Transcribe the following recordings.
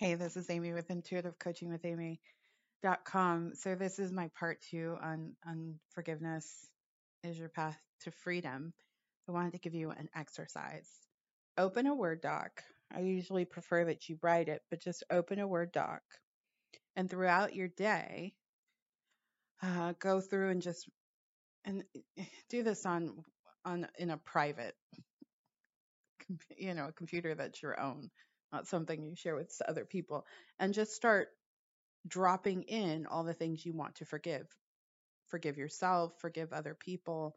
Hey, this is Amy with Intuitive Coaching with Amy.com. So this is my part two on on forgiveness is your path to freedom. I wanted to give you an exercise. Open a Word doc. I usually prefer that you write it, but just open a Word doc and throughout your day, uh, go through and just and do this on on in a private, you know, a computer that's your own, not something you share with other people, and just start dropping in all the things you want to forgive. Forgive yourself, forgive other people,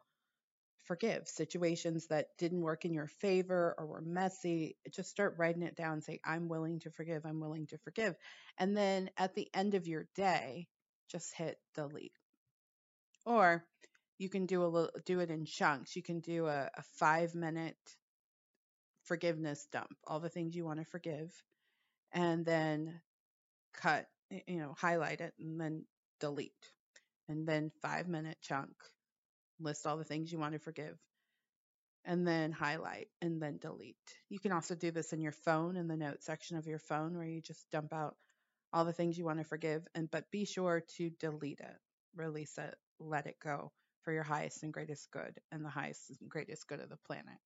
forgive situations that didn't work in your favor or were messy. Just start writing it down. Say, I'm willing to forgive. I'm willing to forgive. And then at the end of your day, just hit delete. Or you can do a little, do it in chunks. You can do a, a five minute forgiveness dump, all the things you want to forgive, and then cut, you know, highlight it and then delete. And then five minute chunk, list all the things you want to forgive, and then highlight and then delete. You can also do this in your phone in the notes section of your phone where you just dump out all the things you want to forgive and but be sure to delete it, release it, let it go for your highest and greatest good and the highest and greatest good of the planet.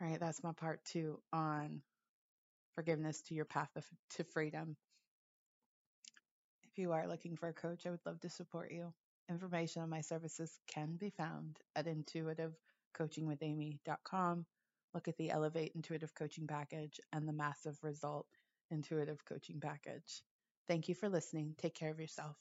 All right, that's my part 2 on forgiveness to your path of, to freedom. If you are looking for a coach, I would love to support you. Information on my services can be found at intuitivecoachingwithamy.com. Look at the Elevate Intuitive Coaching Package and the Massive Result Intuitive Coaching Package. Thank you for listening. Take care of yourself.